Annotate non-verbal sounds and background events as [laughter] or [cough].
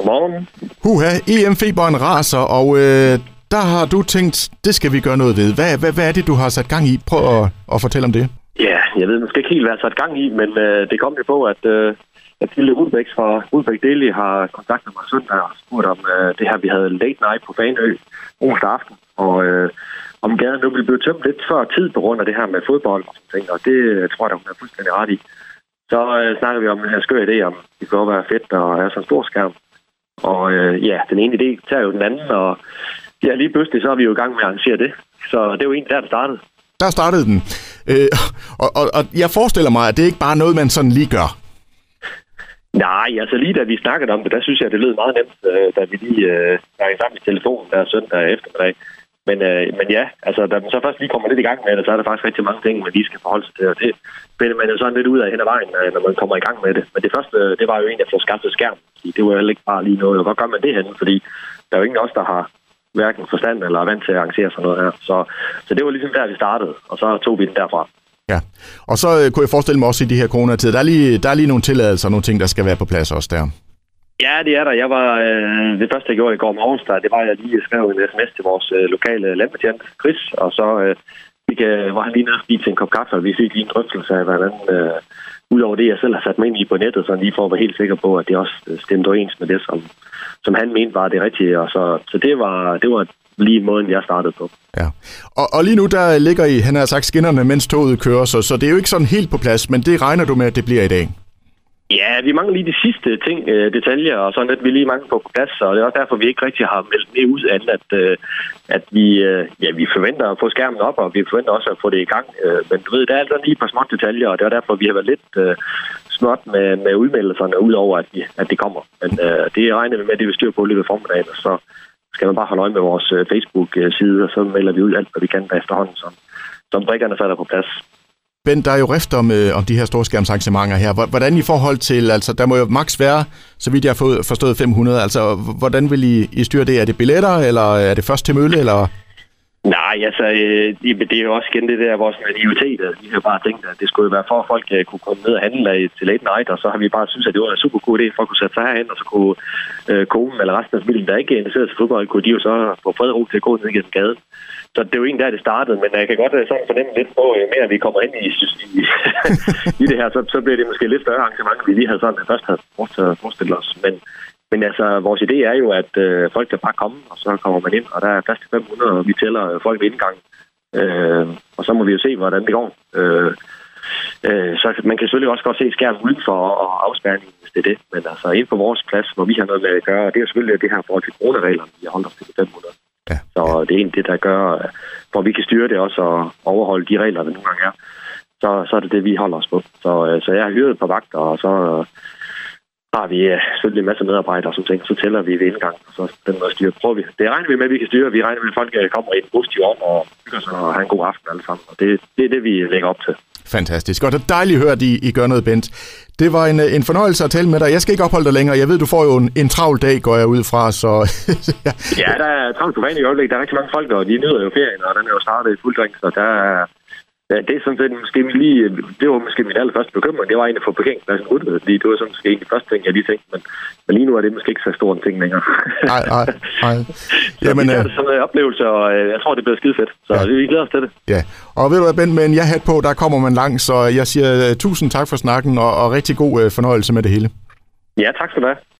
Godmorgen. Huha, EM-feberen raser, og øh, der har du tænkt, det skal vi gøre noget ved. Hvad, hvad, hvad er det, du har sat gang i? Prøv at, at fortælle om det. Ja, jeg ved måske ikke helt, hvad jeg har sat gang i, men øh, det kom jo på, at, øh, at Tilde Rudbæk fra Rudbæk Daily har kontaktet mig søndag og spurgt om øh, det her, vi havde late night på Faneø onsdag aften, og øh, om gaden nu ville blive tømt lidt før tid på grund af det her med fodbold og sådan ting, og det øh, tror jeg, hun er fuldstændig ret i. Så øh, snakker vi om den her skør idé, om det kunne være fedt og have sådan en stor skærm. Og øh, ja, den ene idé tager jo den anden, og ja, lige pludselig så er vi jo i gang med at arrangere det. Så det er jo egentlig der, det startede. Der startede den. Øh, og, og, og jeg forestiller mig, at det ikke bare er noget, man sådan lige gør. Nej, altså lige da vi snakkede om det, der synes jeg, det lød meget nemt, øh, da vi lige øh, snakkede sammen i telefonen der søndag eftermiddag. Men, øh, men ja, altså da man så først lige kommer lidt i gang med det, så er der faktisk rigtig mange ting, man lige skal forholde sig til. Og det finder man jo sådan lidt ud af hen ad vejen, øh, når man kommer i gang med det. Men det første, øh, det var jo egentlig at få skaffet skærm. Det var jo ikke bare lige noget. Hvor gør man det henne? Fordi der er jo ingen af os, der har hverken forstand eller er vant til at arrangere sådan noget her. Så, så det var ligesom der, vi startede, og så tog vi den derfra. Ja, og så øh, kunne jeg forestille mig også i de her coronatider, der er lige, der er lige nogle tilladelser, og nogle ting, der skal være på plads også der. Ja, det er der. Jeg var, øh, det første, jeg gjorde i går morgen, der, det var, at jeg lige skrev en sms til vores øh, lokale landbetjent, Chris, og så øh, fik, øh, var han lige nede til en kop kaffe, og vi fik lige en drøftelse af, hvordan, øh, udover det, jeg selv har sat mig ind i på nettet, så lige for at være helt sikker på, at det også øh, stemte overens med det, som, som han mente var det rigtige. Og så, så det, var, det var lige måden, jeg startede på. Ja. Og, og lige nu, der øh, ligger I, han har sagt, skinnerne, mens toget kører, så, så det er jo ikke sådan helt på plads, men det regner du med, at det bliver i dag? Ja, vi mangler lige de sidste ting, øh, detaljer, og sådan lidt, vi lige mangler på plads, og det er også derfor, vi ikke rigtig har meldt mere ud af, at, øh, at vi, øh, ja, vi forventer at få skærmen op, og vi forventer også at få det i gang. Øh, men du ved, der er altså lige et par små detaljer, og det er derfor, vi har været lidt øh, småt med, med udmeldelserne, udover at, vi, at det kommer. Men øh, det regner vi med, at det vil styre på lige i formiddagen, og så skal man bare holde øje med vores Facebook-side, og så melder vi ud alt, hvad vi kan efterhånden, som, som brikkerne falder på plads. Ben, der er jo rift om, øh, om de her storskærmsarrangementer her. Hvordan i forhold til, altså der må jo maks være, så vidt jeg har fået, forstået 500, altså hvordan vil I, I styre det? Er det billetter, eller er det først til mølle, eller... Nej, altså, øh, det er jo også igen det der vores naivitet. Vi har bare tænkt, at det skulle være for, at folk øh, kunne komme ned og handle til late night, og så har vi bare synes, at det var en super god idé for at kunne sætte sig herhen, og så kunne øh, konen eller resten af familien, der ikke er interesseret til fodbold, kunne de jo så få fred ro til at gå ned gennem gaden. Så det er jo egentlig der, det startede, men jeg kan godt så sådan fornemme lidt på, jo mere vi kommer ind i, i, [laughs] i det her, så, så bliver det måske lidt større arrangement, vi lige havde sådan, først havde forestillet os. Men, men altså, vores idé er jo, at øh, folk kan bare komme, og så kommer man ind, og der er plads til 500, og vi tæller folk ved indgang. Øh, og så må vi jo se, hvordan det går. Øh, øh, så man kan selvfølgelig også godt se skærmen udenfor og afspærringen, hvis det er det. Men altså, ind på vores plads, hvor vi har noget med at gøre, det er jo selvfølgelig det her forhold til coronareglerne, vi har holdt os til 500. Ja. Så det er egentlig det, der gør, for vi kan styre det også og overholde de regler, der nogle gange er. Så, så er det det, vi holder os på. Så, øh, så jeg har hyret på vagter, og så har vi uh, selvfølgelig en masse medarbejdere, som tænker, så tæller vi ved indgang, så den måde styre. Prøver vi. Det regner vi med, at vi kan styre. Vi regner med, at folk øh, kommer i en positiv ånd og bygger sig og har en god aften alle sammen. Og det, det er det, vi lægger op til. Fantastisk. Og det er dejligt at høre, at I, I gør noget, Bent. Det var en, en fornøjelse at tale med dig. Jeg skal ikke opholde dig længere. Jeg ved, du får jo en, en travl dag, går jeg ud fra. Så, ja. [laughs] ja, der er travlt på i øjeblik. Der er rigtig mange folk, og de nyder jo ferien, og den er jo startet i fuld drink, så der er, Ja, det er sådan set måske lige, det var måske min allerførste bekymring, det var egentlig for parkeringspladsen ryddet, fordi det var sådan måske egentlig første ting, jeg lige tænkte, men, men lige nu er det måske ikke så stor en ting længere. Nej, nej, nej. [laughs] Jamen, det er øh, sådan en oplevelse, og øh, jeg tror, det bliver skide fedt, så ja. vi glæder os til det. Ja, og ved du hvad, Ben, med en ja-hat på, der kommer man langt, så jeg siger uh, tusind tak for snakken, og, og rigtig god uh, fornøjelse med det hele. Ja, tak skal du have.